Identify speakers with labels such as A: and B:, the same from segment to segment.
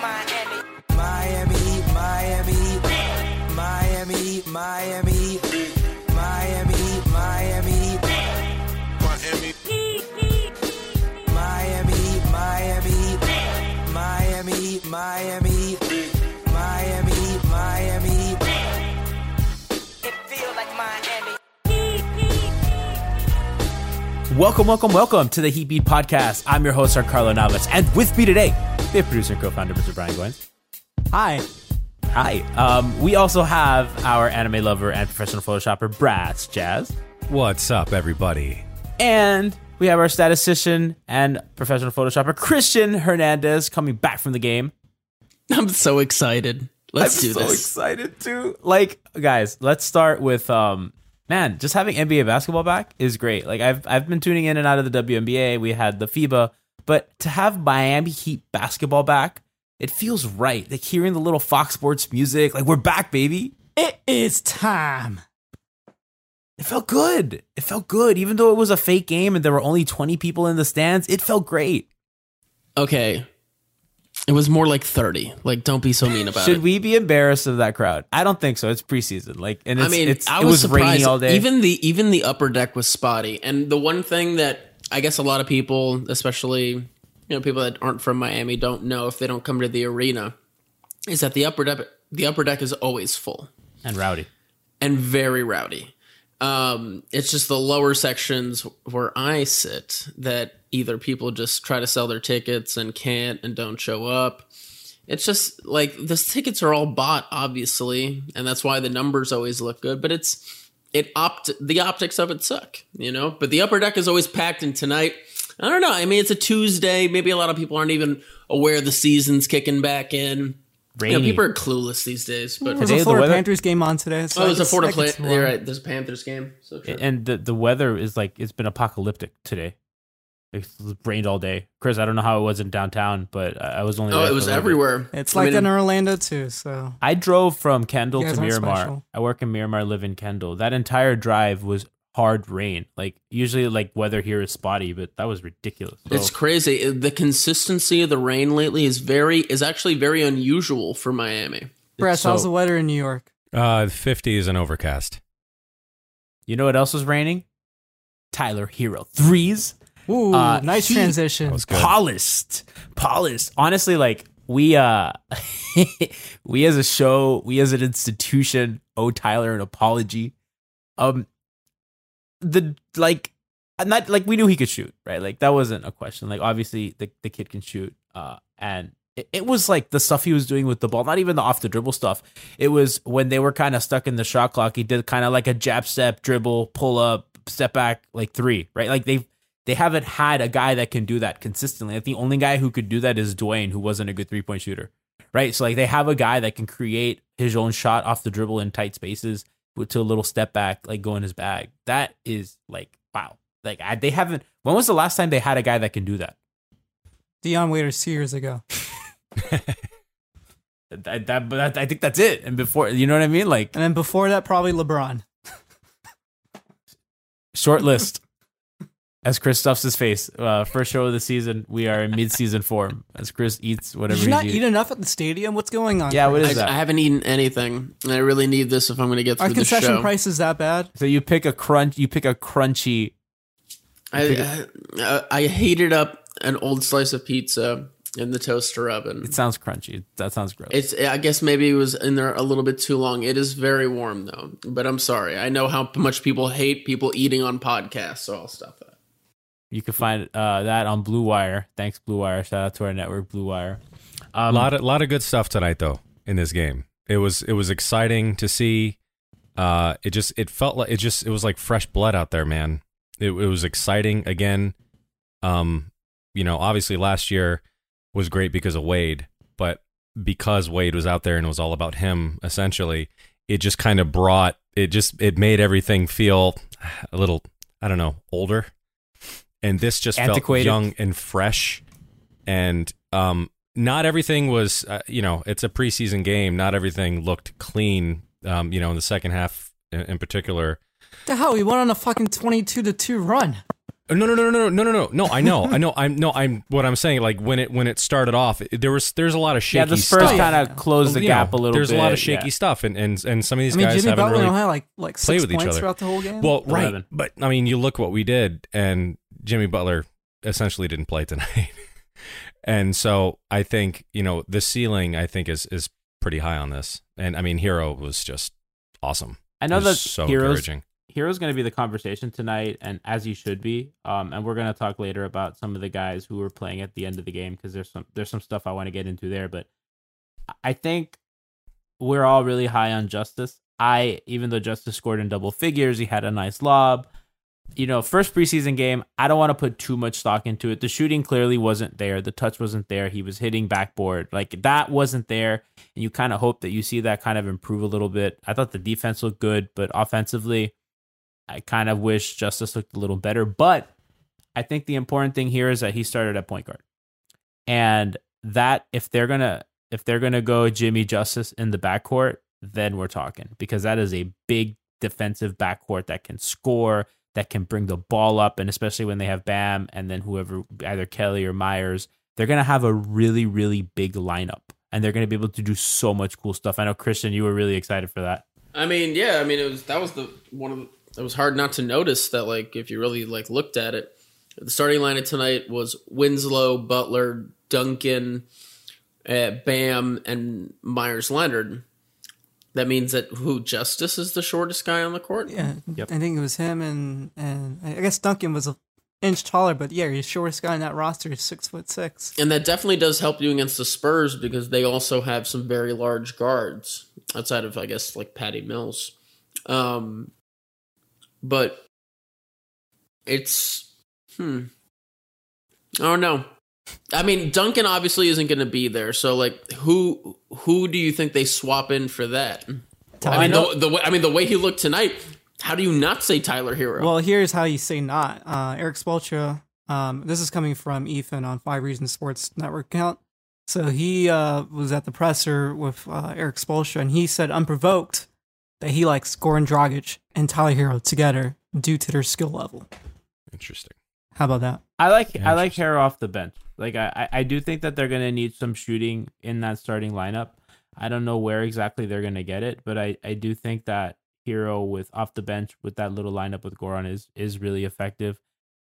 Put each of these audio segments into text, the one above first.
A: Miami,
B: Miami, Miami, Miami, Miami,
C: Welcome, welcome, welcome to the Heat Beat Podcast. I'm your host, Carlo Navas, and with me today, we have producer and co-founder, Mr. Brian Goins.
D: Hi.
C: Hi. Um, we also have our anime lover and professional photoshopper, Brass Jazz,
D: What's up, everybody?
C: and we have our statistician and professional photoshopper, Christian Hernandez, coming back from the game.
E: I'm so excited. Let's do this.
C: I'm
E: do
C: so
E: this.
C: excited too. Like, guys, let's start with um man, just having NBA basketball back is great. Like I've I've been tuning in and out of the WNBA. We had the FIBA, but to have Miami Heat basketball back, it feels right. Like hearing the little Fox Sports music, like we're back, baby.
D: It is time.
C: It felt good. It felt good. Even though it was a fake game and there were only 20 people in the stands, it felt great.
E: Okay. It was more like 30. Like, don't be so mean about
C: Should
E: it.
C: Should we be embarrassed of that crowd? I don't think so. It's preseason. Like and it's,
E: I mean,
C: it's
E: I
C: it
E: was,
C: was rainy all day.
E: Even the even the upper deck was spotty. And the one thing that I guess a lot of people, especially you know people that aren't from Miami, don't know if they don't come to the arena, is that the upper deck the upper deck is always full
C: and rowdy.
E: and very rowdy. Um, it's just the lower sections where I sit that either people just try to sell their tickets and can't and don't show up. It's just like the tickets are all bought, obviously, and that's why the numbers always look good. But it's it opt the optics of it suck, you know. But the upper deck is always packed, and tonight, I don't know. I mean, it's a Tuesday. Maybe a lot of people aren't even aware the season's kicking back in. You know, people are clueless these days. But
D: There's
C: Today,
D: a
C: the
D: Florida
C: weather-
D: Panthers game on today. So
E: Oh,
D: I
E: there's a
D: guess-
E: Florida play.
D: guess
E: You're right. There's a Panthers game. So true.
C: and the the weather is like it's been apocalyptic today. It's rained all day. Chris, I don't know how it was in downtown, but I I was only.
E: oh,
C: there
E: it was
C: a little bit.
E: everywhere.
D: It's
E: I
D: like
E: mean,
D: in Orlando too. So
C: I drove from Kendall to Miramar.
D: special.
C: I work in Miramar, live in Kendall. That entire drive was hard rain. Like usually, like weather here is spotty, but that was ridiculous. So,
E: It's crazy. The consistency of the rain lately is very is actually very unusual for Miami.
D: Brett, how's the weather in New York?
F: uh, 50s and overcast.
C: you know what else was raining? Tyler Herro threes.
D: Ooh,
C: Uh,
D: nice
C: he-
D: transition.
F: That was
C: polished polished honestly like we uh we as a show we as an institution owe tyler an apology um the like not like we knew he could shoot right like that wasn't a question like obviously the, the kid can shoot uh and it, it was like the stuff he was doing with the ball, not even the off the dribble stuff. It was when they were kind of stuck in the shot clock. He did kind of like a jab step, dribble, pull up, step back, like three, right? Like they they haven't had a guy that can do that consistently. Like the only guy who could do that is Dwyane, who wasn't a good three point shooter, right? So like they have a guy that can create his own shot off the dribble in tight spaces with to a little step back, like go in his bag. That is like wow. Like I, they haven't. When was the last time they had a guy that can do that?
D: Dion Waiters two years ago.
C: That, that, but that, I think that's it. And before, you know what I mean? Like
D: And then before that, probably LeBron.
C: short list. As Chris stuffs his face, uh, first show of the season, we are in mid-season form. As Chris eats whatever
D: Did you
C: he's
D: not
C: eating.
D: eat enough at the stadium? What's going on?
C: Yeah, what
D: Chris?
C: is
E: I,
C: that?
E: I haven't eaten anything, and I really need this if I'm going to get through
D: Are
E: the
D: concession
E: show.
D: prices that bad?
C: So you pick a crunch. You pick a crunchy.
E: I, I I heated up an old slice of pizza in the toaster oven.
C: It sounds crunchy. That sounds gross.
E: It's. I guess maybe it was in there a little bit too long. It is very warm though. But I'm sorry. I know how much people hate people eating on podcasts, so I'll stop that.
C: You can find uh, that on Blue Wire. Thanks, Blue Wire. Shout out to our network, Blue Wire.
F: A
C: Um,
F: lot of lot of good stuff tonight though in this game. It was it was exciting to see. Uh, it just it felt like it just it was like fresh blood out there, man. It, it was exciting again. Um, you know, obviously last year was great because of Wade, but because Wade was out there and it was all about him, essentially, it just kind of brought it just it made everything feel a little I don't know older, and this just
C: Antiquated.
F: felt young and fresh, and um, not everything was uh, you know it's a preseason game. Not everything looked clean. Um, you know, in the second half in, in particular.
D: The hell, we went on a fucking twenty-two to two run.
F: Uh, No, no, no, no, no, no, no, no. No, I know, I know. I'm no, I'm. What I'm saying, like when it when it started off, it- there was there's a lot of shaky
C: yeah, the Spurs kind of closed the
F: You
C: gap
F: know,
C: a little bit.
F: There's
C: bit.
F: a lot of shaky
C: yeah.
F: stuff, and and and some of these
D: I mean,
F: guys
D: Jimmy
F: haven't
D: Butler
F: really
D: only had like like
F: play
D: six
F: with each
D: points
F: other.
D: throughout the whole game.
F: Well, right,
C: Eleven.
F: but I mean, you look what we did, and Jimmy Butler essentially didn't play tonight, and so I think you know the ceiling I think is is pretty high on this, and I mean, Herro was just awesome.
C: I know that
F: so encouraging.
C: Herro's going to be the conversation tonight, and as he should be. Um, and we're going to talk later about some of the guys who were playing at the end of the game because there's some there's some stuff I want to get into there. But I think we're all really high on Justise. I even though Justise scored in double figures, he had a nice lob. You know, first preseason game, I don't want to put too much stock into it. The shooting clearly wasn't there. The touch wasn't there. He was hitting backboard. Like that wasn't there. And you kind of hope that you see that kind of improve a little bit. I thought the defense looked good, but offensively, I kind of wish Justise looked a little better. But I think the important thing here is that he started at point guard. And that if they're gonna if they're gonna go Jimmy Justise in the backcourt, then we're talking. Because that is a big defensive backcourt that can score, that can bring the ball up, and especially when they have Bam and then whoever either Kelly or Meyers, they're gonna have a really, really big lineup. And they're gonna be able to do so much cool stuff. I know Christian, you were really excited for that.
E: I mean, yeah, I mean, it was that was the one of the, it was hard not to notice that like if you really like looked at it, the starting lineup tonight was Winslow, Butler, Duncan, uh, Bam, and Meyers Leonard. That means that who Justise is the shortest guy on the court.
D: yeah,
C: Yep.
D: I think it was him and and I guess Duncan was an inch taller, but yeah, he's shortest guy in that roster is six foot six.
E: And that definitely does help you against the Spurs because they also have some very large guards outside of, I guess, like Patty Mills. Um, but it's, hmm. I don't know. I mean, Duncan obviously isn't going to be there. So, like, who who do you think they swap in for that? I mean, the, the way, I mean, the way he looked tonight. How do you not say Tyler Herro?
D: Well, here's how you say not. Uh, Erik Spoelstra. Um, this is coming from Ethan on Five Reasons Sports Network account. So he uh, was at the presser with uh, Erik Spoelstra, and he said unprovoked that he likes Goran Dragic and Tyler Herro together due to their skill level.
F: Interesting.
D: How about that?
C: I like I like
F: interesting.
C: Herro off the bench. Like I, I I do think that they're gonna need some shooting in that starting lineup. I don't know where exactly they're gonna get it, but I, I do think that Herro with off the bench with that little lineup with Goran is is really effective.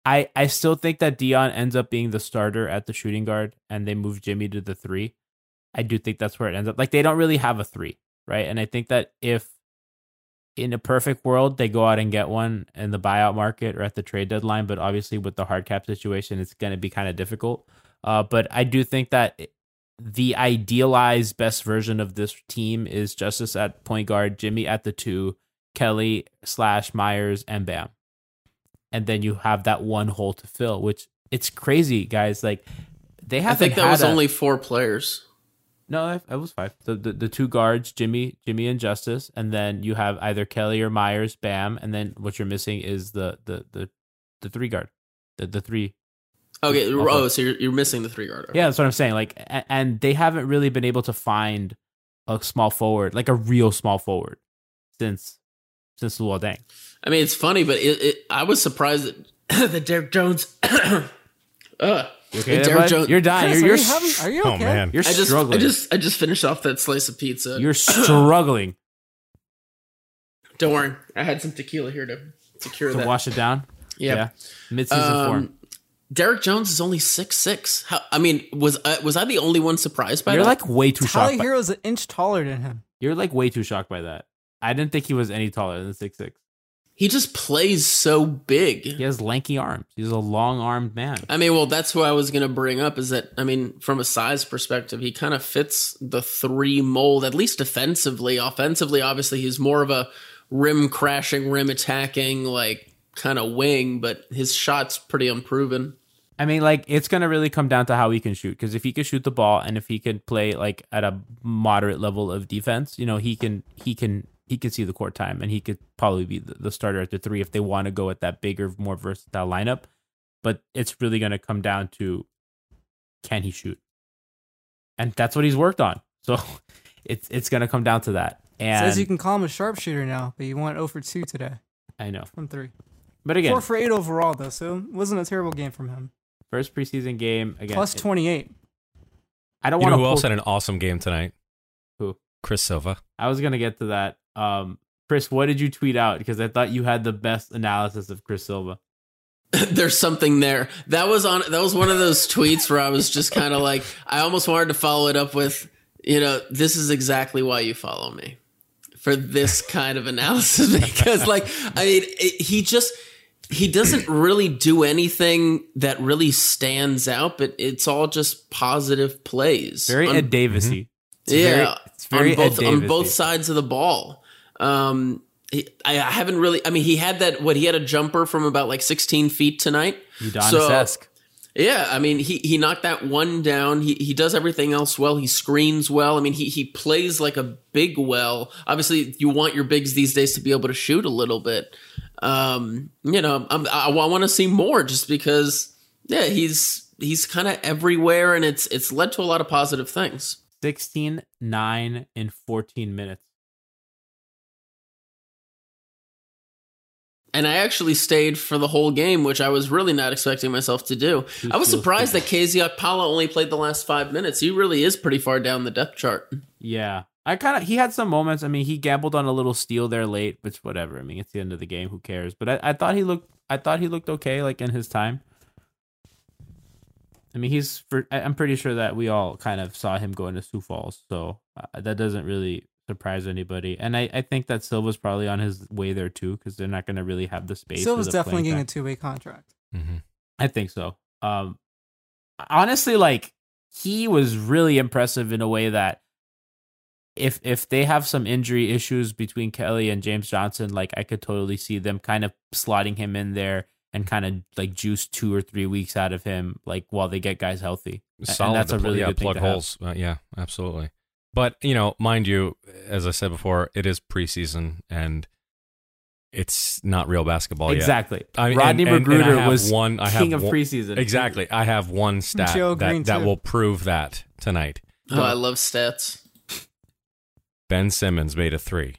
C: I I still think that Dion ends up being the starter at the shooting guard and they move Jimmy to the three. I do think that's where it ends up. Like they don't really have a three, right? And I think that if in a perfect world, they go out and get one in the buyout market or at the trade deadline. But obviously, with the hard cap situation, it's going to be kind of difficult. Uh, but I do think that the idealized best version of this team is Justise at point guard, Jimmy at the two, Kelly slash Meyers and Bam, and then you have that one hole to fill. Which it's crazy, guys. Like they have.
E: I think that was only four players.
C: No. I- It was five. The, the the two guards, Jimmy, Jimmy and Justise, and then you have either Kelly or Meyers, Bam, and then what you're missing is the the the the three guard, the the three
E: Okay.
C: Okay.
E: Oh, so you're, you're missing the three guard.
C: Yeah, that's what I'm saying. Like, and they haven't really been able to find a small forward, like a real small forward, since since Luol Deng.
E: I mean, it's funny, but it, it, I was surprised that, that Derrick Jones. uh,
C: You okay,
E: that
C: there, Derrick?
E: Jones.
C: You're dying.
D: Chris,
C: You're
D: are,
C: you're,
D: you having, are you
F: Oh
D: okay?
F: man.
C: you're
E: I just,
C: struggling.
E: I just, I just finished off that slice of pizza.
C: you're struggling
E: Don't worry, I had some tequila here to to cure
C: to
E: that.
C: wash it down.
E: yeah.
C: mid season form.
E: Um, Derrick Jones is only six six. How? I mean, was uh, was I the only one surprised by that?
C: You're
E: that?
C: like way too
D: Tyler
C: shocked. By,
D: Herro's an inch taller than him.
C: you're like way too shocked by that. I didn't think he was any taller than six six.
E: He just plays so big.
C: He has lanky arms. He's a long armed man.
E: I mean, well, that's who I was going to bring up. Is that I mean, from a size perspective, he kind of fits the three mold, at least defensively. Offensively, obviously, he's more of a rim crashing, rim attacking, like kind of wing. But his shot's pretty unproven.
C: I mean, like it's gonna really come down to how he can shoot. Because if he can shoot the ball and if he can play like at a moderate level of defense, you know, he can he can he can see the court time and he could probably be the, the starter at the three if they want to go with that bigger, more versatile lineup. But it's really gonna come down to can he shoot, and that's what he's worked on. So it's it's gonna come down to that. And
D: Says you can call him a sharpshooter now, but you went 0 for 2 today
C: I know,
D: from 3.
C: but again,
D: 4 for 8 overall, though, so it wasn't a terrible game from him.
C: first preseason game again.
D: Plus
C: it-
D: 28.
C: I don't
F: You
C: want
F: know
C: to
F: who else had an awesome game tonight?
C: Who?
F: Chris Silva.
C: I was gonna get to that. Um, Chris, what did you tweet out? Because I thought you had the best analysis of Chris Silva.
E: There's something there. That was on. That was one of those tweets where I was just kind of like, I almost wanted to follow it up with, you know, this is exactly why you follow me for this kind of analysis because, like, I mean, it, he just he doesn't really do anything that really stands out, but it's all just positive plays.
C: Very
E: On-
C: Ed Davisy. It's
E: yeah,
C: very, it's very
E: on both
C: Ed
E: on both sides of the ball. Um, he, I, I haven't really. I mean, he had that. What he had a jumper from about like 16 feet tonight.
C: Udonis-esque.
E: Yeah, I mean, he he knocked that one down. He he does everything else well. He screens well. I mean, he he plays like a big well. Obviously, you want your bigs these days to be able to shoot a little bit. Um, you know, I'm, I, I want to see more just because. Yeah, he's he's kind of everywhere, and it's it's led to a lot of positive things.
C: 16, 9, in 14 minutes.
E: And I actually stayed for the whole game, which I was really not expecting myself to do. I was surprised that KZ Okpala only played the last five minutes. He really is pretty far down the depth chart.
C: Yeah. I kind of he had some moments. I mean, he gambled on a little steal there late, but whatever. I mean, it's the end of the game. Who cares? But I, I thought he looked. I thought he looked okay, like in his time. I mean, he's. For, I'm pretty sure that we all kind of saw him go into Sioux Falls, so uh, that doesn't really surprise anybody. And I, I think that Silva's probably on his way there too, because they're not going to really have the space.
D: Silva's
C: for the
D: definitely getting
C: time.
D: a two way contract.
F: Mm-hmm.
C: I think so. Um, honestly, like he was really impressive in a way that if if they have some injury issues between Kelly and James Johnson, like I could totally see them kind of slotting him in there and kind of like juice two or three weeks out of him, like while they get guys healthy. A-
F: Solid.
C: And that's a really
F: yeah,
C: good thing
F: plug
C: to have.
F: holes. Uh, yeah, absolutely. But you know, mind you, as I said before, it is preseason and it's not real basketball yet.
C: Exactly.
F: I mean,
C: Rodney
F: and- and- and I
C: was
F: one- I
C: king
F: have
C: of
F: one-
C: preseason.
F: Exactly. I have one stat
D: Joe
F: that, that will prove that tonight.
E: Oh, I love stats.
F: Ben Simmons made a three.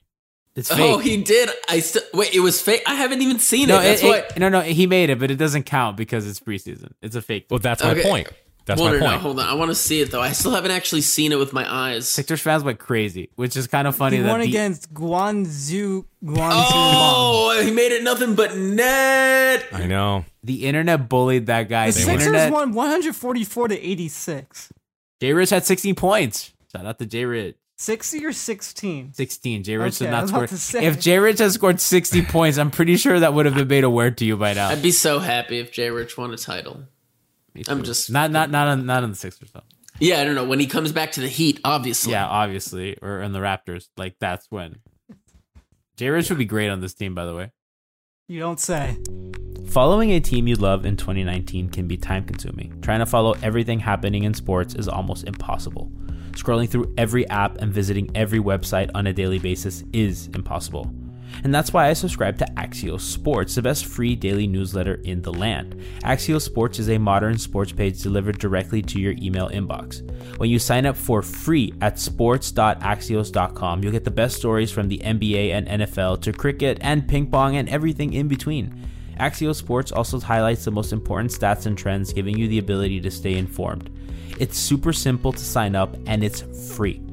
C: It's oh, fake.
E: Oh, he did. I still wait. It was fake. I haven't even seen
C: no,
E: it. That's
C: it-
E: why.
C: it- no, no, he made it, but it doesn't count because it's preseason. It's a fake.
F: Well, that's my
E: Okay.
F: point. That's
E: Well,
F: my
E: no, no, hold on. I want to see it though. I still haven't actually seen it with my eyes.
C: Sixers fans went crazy, which is kind of funny.
D: he
C: that
D: won
C: the-
D: against Guangzhou Guangzhou.
E: Oh, he made it nothing but net.
F: I know.
C: the internet bullied that guy.
D: The
C: The
D: Sixers
C: internet.
D: won 144 to 86.
C: J Rich had 16 points. Shout out to J Rich.
D: 60 or 16?
C: 16. J Rich
D: Okay,
C: did
D: I
C: not score.
D: about to say.
C: If J Rich had scored 60 points, I'm pretty sure that would have been made aware to you by now.
E: I'd be so happy if Jay Rich won a title.
C: Me
E: I'm just-
C: not not not on not on the Sixers though.
E: Yeah, I don't know when he comes back to the Heat. Obviously,
C: Yeah, obviously, or in the Raptors. Like that's when. Jay Rich would be great on this team, by the way.
D: You don't say.
C: Following a team you love in 2019 can be time consuming. Trying to follow everything happening in sports is almost impossible. Scrolling through every app and visiting every website on a daily basis is impossible. And that's why I subscribe to Axios Sports, the best free daily newsletter in the land. Axios Sports is a modern sports page delivered directly to your email inbox. When you sign up for free at sports.axios.com, you'll get the best stories from the NBA and NFL to cricket and ping pong and everything in between. Axios Sports also highlights the most important stats and trends, giving you the ability to stay informed. It's super simple to sign up and it's free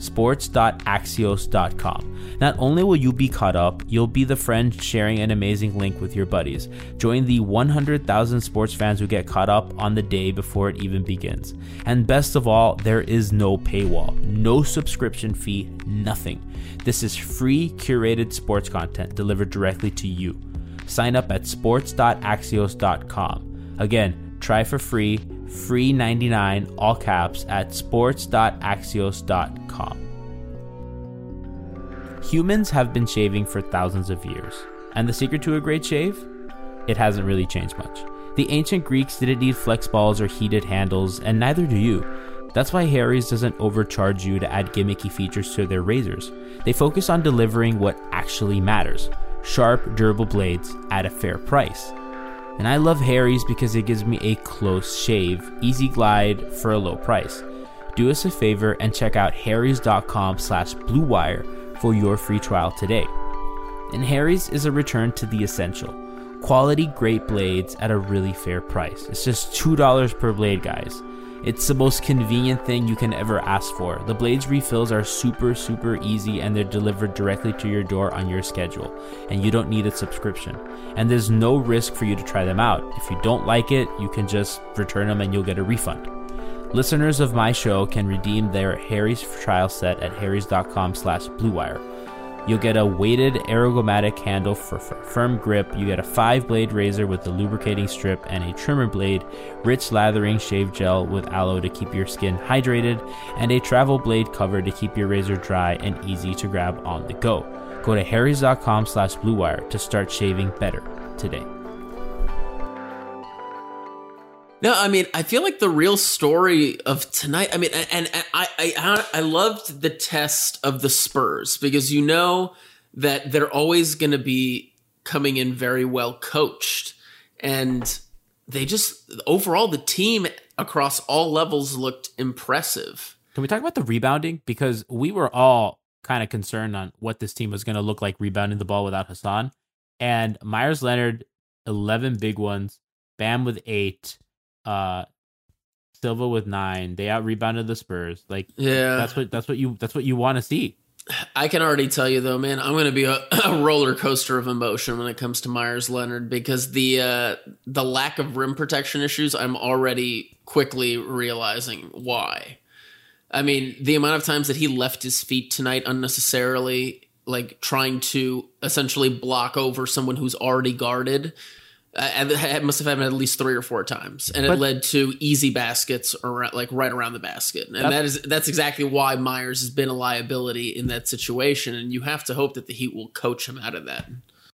C: sports.axios.com. Not only will you be caught up, you'll be the friend sharing an amazing link with your buddies. Join the 100,000 sports fans who get caught up on the day before it even begins. And best of all, there is no paywall, no subscription fee, nothing. This is free curated sports content delivered directly to you. Sign up at sports.axios.com. Again, try for free, free 99, all caps, at sports.axios.com. Humans have been shaving for thousands of years, and the secret to a great shave? It hasn't really changed much. The ancient Greeks didn't need flex balls or heated handles, and neither do you. That's why Harry's doesn't overcharge you to add gimmicky features to their razors. They focus on delivering what actually matters sharp, durable blades at a fair price. And I love Harry's because it gives me a close shave, easy glide for a low price. Do us a favor and check out harrys.com slash bluewire for your free trial today. And Harry's is a return to the essential. Quality great blades at a really fair price. It's just $2 per blade, guys. It's the most convenient thing you can ever ask for. The blades refills are super, super easy and they're delivered directly to your door on your schedule. And you don't need a subscription. And there's no risk for you to try them out. If you don't like it, you can just return them and you'll get a refund. Listeners of my show can redeem their Harry's trial set at harrys.com slash bluewire. You'll get a weighted ergonomic handle for, firm grip. You get a five blade razor with the lubricating strip and a trimmer blade, rich lathering shave gel with aloe to keep your skin hydrated, and a travel blade cover to keep your razor dry and easy to grab on the go. Go to harrys.com slash bluewire to start shaving better today.
E: No, I mean, I feel like the real story of tonight. I mean, and, and I, I, I loved the test of the Spurs because you know that they're always going to be coming in very well coached, and they just overall the team across all levels looked impressive.
C: Can we talk about the rebounding? Because we were all kind of concerned on what this team was going to look like rebounding the ball without Hassan. And Meyers Leonard, 11 big ones, Bam with eight, uh, Silva with nine. They out rebounded the Spurs. Like,
E: Yeah.
C: that's what that's what you that's what you want to see.
E: I can already tell you though, man, I'm going to be a, a roller coaster of emotion when it comes to Meyers Leonard because the uh, the lack of rim protection issues, I'm already quickly realizing why. I mean, the amount of times that he left his feet tonight unnecessarily, like trying to essentially block over someone who's already guarded. I, I must have happened at least three or four times, and it led to easy baskets around, like right around the basket, and that is that's exactly why Meyers has been a liability in that situation, and you have to hope that the Heat will coach him out of that.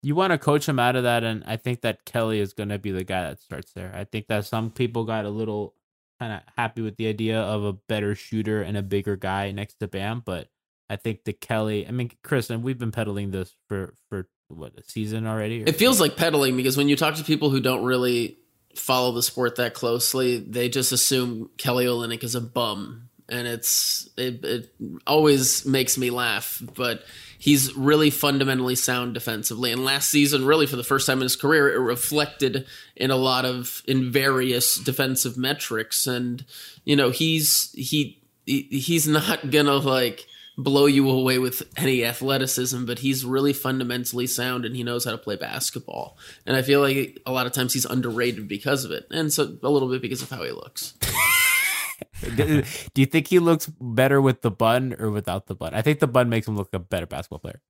C: You want to coach him out of that, and I think that Kelly is going to be the guy that starts there. I think that some people got a little kind of happy with the idea of a better shooter and a bigger guy next to Bam, but I think the Kelly. I mean, Chris, and we've been peddling this for for what a season already.
E: It feels like peddling because when you talk to people who don't really follow the sport that closely, they just assume Kelly Olynyk is a bum, and it's it, it always makes me laugh. But he's really fundamentally sound defensively, and last season, really for the first time in his career, it reflected in a lot of in various defensive metrics, and you know he's he he- he's not gonna like blow you away with any athleticism, but he's really fundamentally sound and he knows how to play basketball. And I feel like a lot of times he's underrated because of it, and so a little bit because of how he looks.
C: Do you think he looks better with the bun or without the bun? I think the bun makes him look a better basketball player.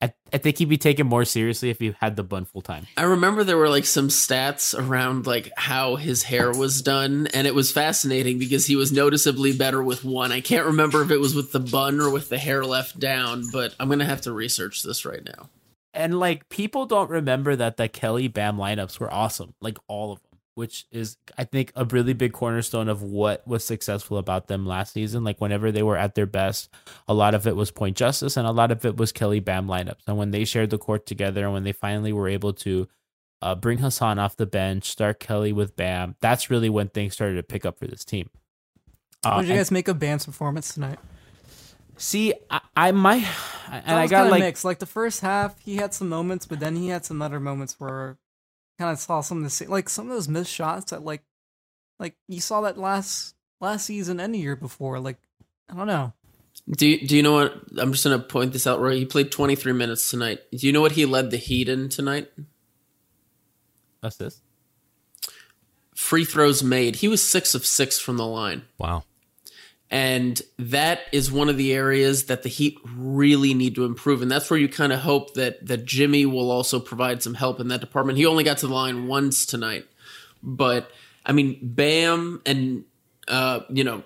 C: I, I think he'd be taken more seriously if he had the bun full time.
E: I remember there were like some stats around like how his hair was done, and it was fascinating because he was noticeably better with one. I can't remember if it was with the bun or with the hair left down, but I'm gonna have to research this right now.
C: And like people don't remember that the Kelly Bam lineups were awesome, like all of them, which is I think a really big cornerstone of what was successful about them last season. Like whenever they were at their best, a lot of it was point justise and a lot of it was Kelly Bam lineups. And when they shared the court together and when they finally were able to uh, bring Hassan off the bench, start Kelly with Bam, that's really when things started to pick up for this team. Uh,
D: What did you
C: and-
D: guys make of Bam's performance tonight?
C: see? I, I my and I got like
D: mixed. Like the first half, he had some moments, but then he had some other moments where kind of saw some of the same, like some of those missed shots that like like you saw that last last season and the year before. Like I don't know.
E: Do you, do you know what? I'm just gonna point this out. Roy, he played 23 minutes tonight. Do you know what he led the Heat in tonight?
C: assist.
E: Free throws made. He was six of six from the line.
F: Wow.
E: And that is one of the areas that the Heat really need to improve. And that's where you kind of hope that that Jimmy will also provide some help in that department. He only got to the line once tonight. But I mean, Bam and uh, you know,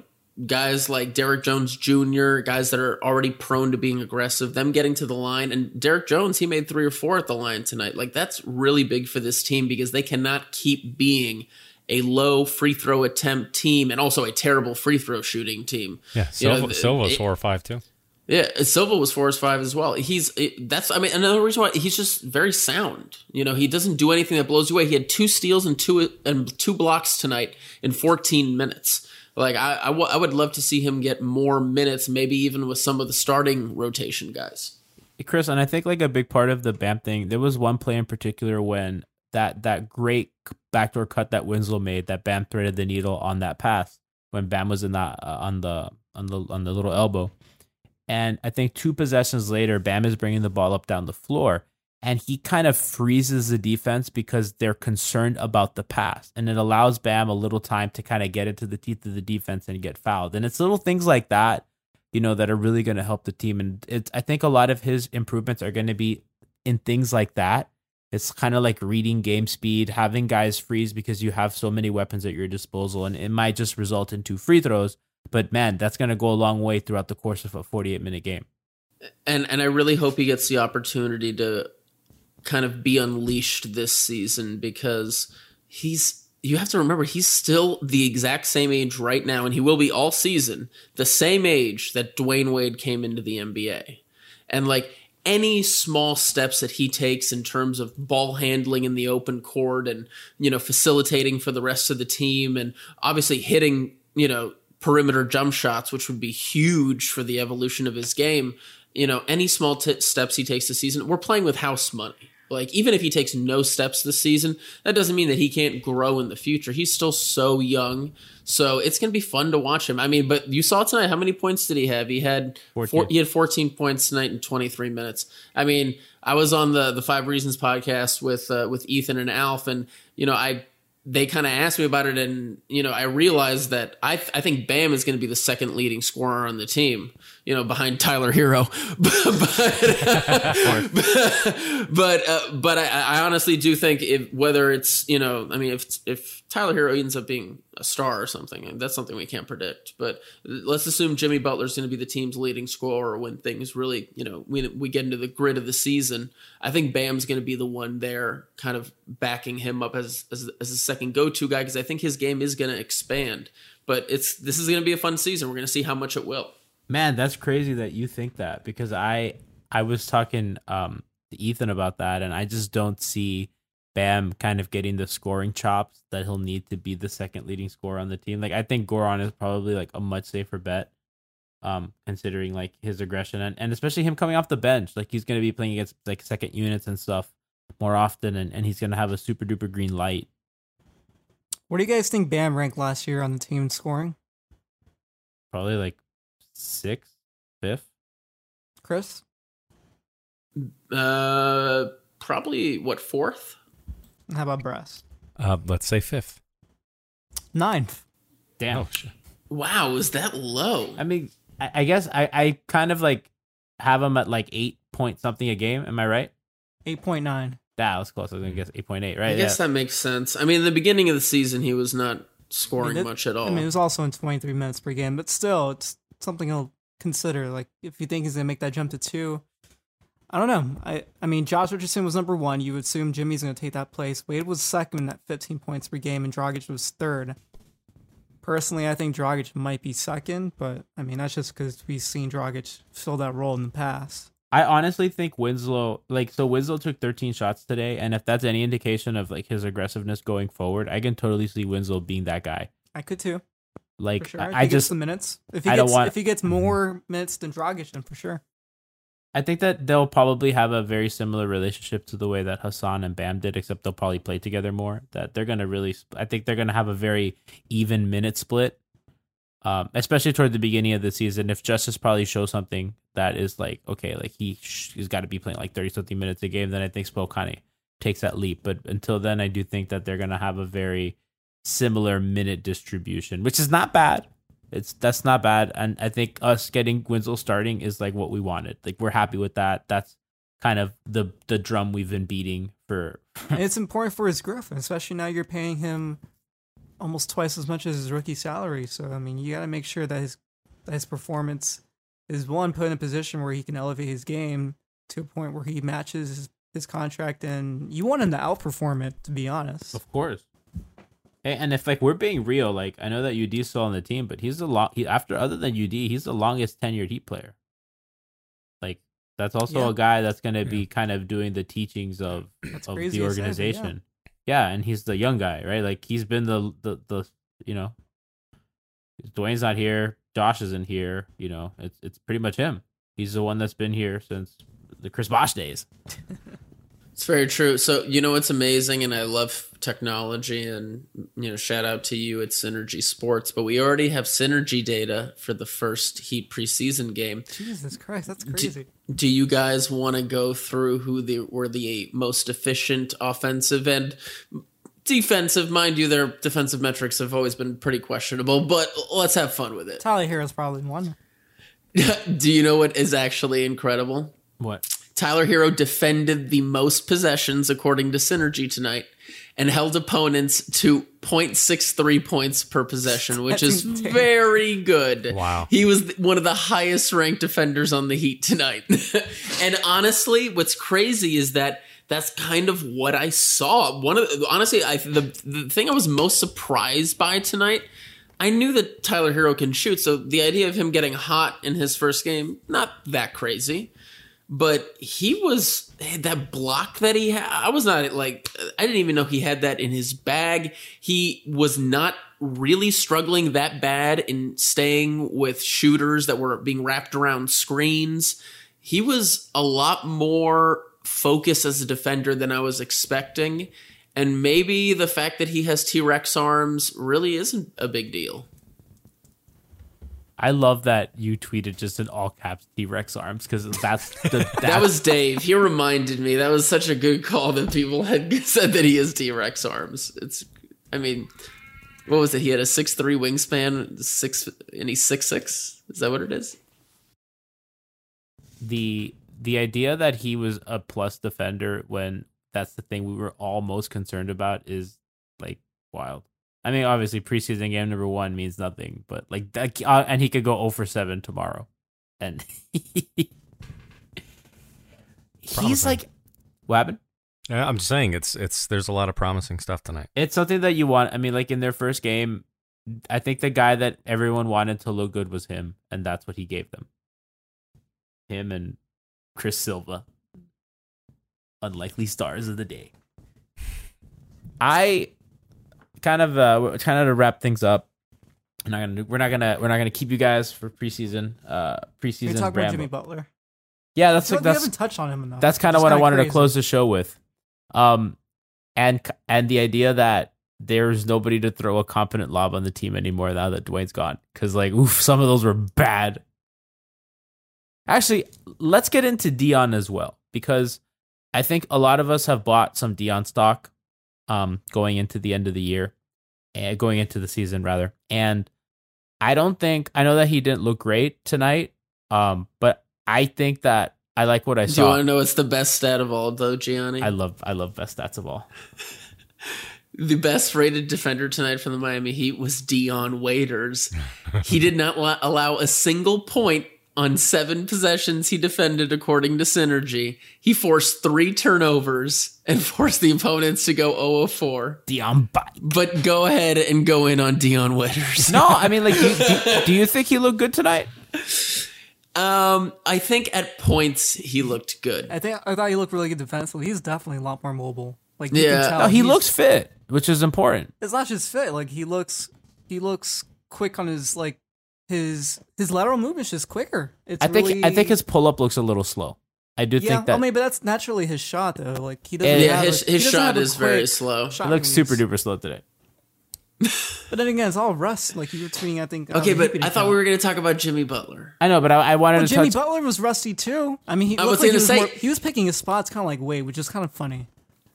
E: guys like Derrick Jones Jr., guys that are already prone to being aggressive, them getting to the line. And Derrick Jones, he made three or four at the line tonight. Like that's really big for this team because they cannot keep being a low free throw attempt team and also a terrible free throw shooting team.
F: Yeah.
E: You know,
F: Silva,
E: the-
F: Silva's
E: it-
F: four or five too.
E: Yeah, Silva was four as five as well. He's it, that's I mean another reason why he's just very sound. You know, he doesn't do anything that blows you away. He had two steals and two and two blocks tonight in 14 minutes. Like I, I, w- I would love to see him get more minutes, maybe even with some of the starting rotation guys.
C: Chris, and I think like a big part of the Bam thing, there was one play in particular when that that great backdoor cut that Winslow made, that Bam threaded the needle on that pass when Bam was in that uh, on the on the on the little elbow, and I think two possessions later, Bam is bringing the ball up down the floor, and he kind of freezes the defense because they're concerned about the pass, and it allows Bam a little time to kind of get into the teeth of the defense and get fouled, and it's little things like that you know, that are really going to help the team. And it's, I think a lot of his improvements are going to be in things like that. It's kind of like reading game speed, having guys freeze because you have so many weapons at your disposal, and it might just result in two free throws. But man, that's going to go a long way throughout the course of a 48 minute game.
E: and and I really hope he gets the opportunity to kind of be unleashed this season because he's you have to remember he's still the exact same age right now and he will be all season the same age that Dwyane Wade came into the NBA and like any small steps that he takes in terms of ball handling in the open court and you know facilitating for the rest of the team and obviously hitting you know perimeter jump shots which would be huge for the evolution of his game you know any small t- steps he takes this season we're playing with house money like even if he takes no steps this season that doesn't mean that he can't grow in the future. He's still so young. So it's going to be fun to watch him. I mean but you saw tonight how many points did he have? He had
C: 14.
E: four, he had 14 points tonight in 23 minutes. I mean i was on the the five reasons podcast with uh, with ethan and alf and you know i they kind of asked me about it and you know i realized that i th- i think bam is going to be the second leading scorer on the team you know behind tyler herro. But but, uh, but I, I honestly do think if whether it's you know i mean if if tyler herro ends up being a star or something that's something we can't predict but let's assume jimmy butler's going to be the team's leading scorer when things really you know we, we get into the grid of the season. I think bam's going to be the one there kind of backing him up as as, as a second go-to guy because i think his game is going to expand. But it's this is going to be a fun season. We're going to see how much it will
C: Man, that's crazy that you think that because I I was talking um to Ethan about that and I just don't see Bam kind of getting the scoring chops that he'll need to be the second leading scorer on the team. Like I think Goran is probably like a much safer bet. Um, considering like his aggression and, and especially him coming off the bench. Like he's gonna be playing against like second units and stuff more often and, and he's gonna have a super duper green light.
D: What do you guys think Bam ranked last year on the team scoring?
C: Probably like sixth, fifth.
D: Chris?
E: uh probably what fourth
D: How about Brass?
F: Uh, let's say fifth.
D: Ninth.
C: Damn.
F: Oh shit.
E: wow is that low
C: I mean, I, I guess I, I kind of like have him at like eight point something a game. Am I right?
D: Eight point nine.
C: That was close. I was gonna guess eight point eight. Right?
E: I guess
C: yeah.
E: that makes sense. I mean, in the beginning of the season, he was not scoring
D: that-
E: much at all.
D: I mean, it was also in 23 minutes per game, but still, it's something he'll consider. Like, if you think he's going to make that jump to two, I don't know. I, I mean, Josh Richardson was number one. You would assume Jimmy's going to take that place. Wade was second at 15 points per game, and Dragic was third. Personally, I think Dragic might be second, but I mean, that's just because we've seen Dragic fill that role in the past.
C: I honestly think Winslow, like, so Winslow took 13 shots today, and if that's any indication of like his aggressiveness going forward, I can totally see Winslow being that guy.
D: I could too,
C: Like,
D: sure.
C: I, I just,
D: the minutes. If he
C: I don't
D: gets,
C: want-
D: if he gets more minutes than Dragic, then for sure.
C: I think that they'll probably have a very similar relationship to the way that Hassan and Bam did, except they'll probably play together more. That they're gonna really, I think they're gonna have a very even minute split, um, especially toward the beginning of the season. If Justise probably shows something that is like, okay, like he sh- he's got to be playing like thirty something minutes a game, then I think Spokane takes that leap. But until then, I do think that they're gonna have a very similar minute distribution, which is not bad. It's that's not bad, and I think us getting Winslow starting is like what we wanted. Like we're happy with that. That's kind of the the drum we've been beating for.
D: and it's important for his growth, especially now you're paying him almost twice as much as his rookie salary. So I mean, you got to make sure that his that his performance is one put in a position where he can elevate his game to a point where he matches his, his contract, and you want him to outperform it. To be honest,
C: Of course. Hey, and if like we're being real, like I know that UD's still on the team, but he's the long he after other than UD, he's the longest tenured Heat player. Like that's also
D: Yeah.
C: a guy that's gonna be kind of doing the teachings of
D: That's
C: of the
D: to say, yeah.
C: organization. yeah. and he's the young guy, right? Like he's been the the the you know Dwyane's not here, Josh isn't here, you know, it's it's pretty much him. He's the one that's been here since the Chris Bosh days.
E: It's very true. So you know it's amazing, and I love technology, and you know shout out to you at Synergy Sports. But we already have synergy data for the first Heat preseason game.
D: Jesus Christ, that's crazy.
E: Do you guys want to go through who the, were the most efficient offensive and defensive? Mind you, their defensive metrics have always been pretty questionable, but let's have fun with it.
D: Tyler Herro's probably one.
E: Do you know what is actually incredible?
C: What?
E: Tyler Herro defended the most possessions according to Synergy tonight and held opponents to 0.63 points per possession, which is
D: insane.
E: very good.
F: Wow.
E: He was one of the highest ranked defenders on the Heat tonight. and honestly, what's crazy is that that's kind of what I saw. One of the, honestly, I the the thing I was most surprised by tonight I knew that Tyler Herro can shoot, so the idea of him getting hot in his first game, not that crazy. But he was that block that he had. I was not like, I didn't even know he had that in his bag. He was not really struggling that bad in staying with shooters that were being wrapped around screens. He was a lot more focused as a defender than I was expecting. And maybe the fact that he has T Rex arms really isn't a big deal.
C: I love that you tweeted just in all caps T Rex arms because that's the
E: That was Dave. He reminded me. That was such a good call that people had said that he has T Rex arms. It's, I mean, what was it? He had a six three wingspan, six, and he's six six. Is that what it is?
C: the the idea that he was a plus defender when that's the thing we were all most concerned about is like wild. I mean, obviously preseason game number one means nothing, but like that, uh, and he could go 0 for seven tomorrow, and he's like, what happened?
F: Yeah, I'm just saying it's it's there's a lot of promising stuff tonight.
C: It's something that you want. I mean, like in their first game, I think the guy that everyone wanted to look good was him, and that's what he gave them. Him and Chris Silva, unlikely stars of the day. I kind of uh kind of to wrap things up. We're not gonna we're not gonna we're not gonna keep you guys for preseason uh
D: We
C: preseason.
D: talk about. Jimmy Butler.
C: Yeah, that's like
D: we haven't touched on him enough.
C: that's kind of what I wanted to close the show with. Um, and and the idea that there's nobody to throw a competent lob on the team anymore now that Dwyane's gone. Because like, oof, some of those were bad. Actually, let's get into Dion as well because I think a lot of us have bought some Dion stock, um, going into the end of the year, and going into the season rather. And I don't think I know that he didn't look great tonight, um, but I think that I like what I
E: Do you want to know what's the best stat of all, though, Gianni?
C: I love I love best stats of all.
E: the best rated defender tonight from the Miami Heat was Dion Waiters. he did not allow a single point on seven possessions he defended, according to Synergy. He forced three turnovers and forced the opponents to go 0 of 4.
C: Dion Bite.
E: But go ahead and go in on Dion Waiters.
C: No, I mean like do you, do, do you think he looked good tonight?
E: Um, I think at points he looked good.
D: I think I thought he looked really good defensively. He's definitely a lot more mobile. Like you
E: Yeah.
D: can tell,
C: No, he
D: he's-
C: looks fit, which is important.
D: It's not just fit. Like he looks, he looks quick on his like his his lateral movement's just quicker. It's
C: I think
D: really,
C: I think his pull up looks a little slow. I do
D: yeah.
C: think that
D: I mean, but that's naturally his shot though. Like he doesn't.
C: Yeah,
E: his-
D: a,
E: his shot is very slow.
D: shot
C: it looks
D: release.
C: super duper slow today.
D: But then again, it's all rust. Like you were tweeting, I think.
E: Okay,
D: um,
E: but I thought we were going to talk about Jimmy Butler.
C: I know, but I, I wanted
D: Well,
C: to
D: Jimmy
C: touch.
D: Butler was rusty too. I mean, he
E: I was
D: like he
E: gonna
D: was,
E: say-
D: more, he was picking his spots kind of like Wade, which is kind of funny.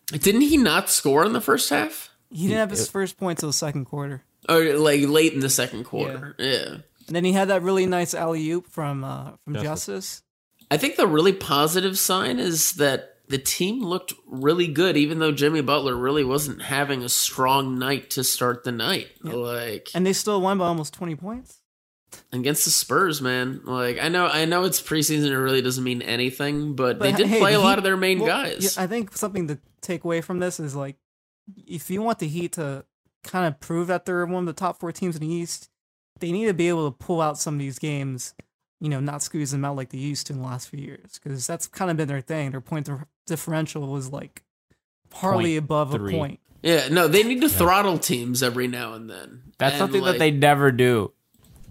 E: Didn't he not score in the first half?
D: He didn't have his first point till the second quarter,
E: Or like late in the second quarter? Yeah.
D: And then he had that really nice alley oop from uh, from Justise.
E: I think the really positive sign is that the team looked really good, even though Jimmy Butler really wasn't having a strong night to start the night. Like
D: and they still won by almost twenty points.
E: against the Spurs, man. Like I know, I know it's preseason; it really doesn't mean anything, but, they did
D: hey,
E: play a
D: the
E: lot of their main
D: well,
E: guys.
D: yeah, I think something to take away from this is like, if you want the Heat to kind of prove that they're one of the top four teams in the East, they need to be able to pull out some of these games. You know, not squeeze them out like they used to in the last few years, because that's kind of been their thing. Their point differential was like hardly
C: Point
D: above
C: three.
D: a point.
E: yeah, no, they need to throttle teams every now and then.
C: That's
E: And,
C: something
E: like,
C: that they never do.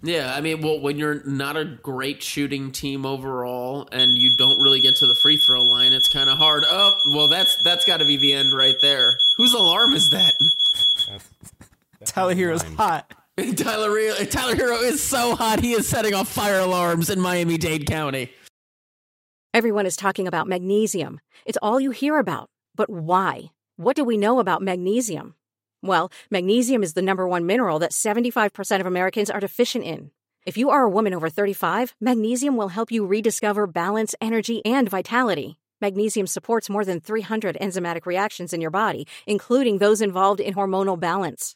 E: Yeah, I mean, well, when you're not a great shooting team overall and you don't really get to the free throw line, it's kind of hard. Oh, well, that's that's got to be the end right there. Whose alarm is that?
D: Tyler Herro's hot.
E: Tyler Tyler Herro is so hot he is setting off fire alarms in Miami Dade County.
G: Everyone is talking about magnesium. It's all you hear about. But why? What do we know about magnesium? Well, magnesium is the number one mineral that 75% of Americans are deficient in. If you are a woman over 35, magnesium will help you rediscover balance, energy, and vitality. Magnesium supports more than 300 enzymatic reactions in your body, including those involved in hormonal balance.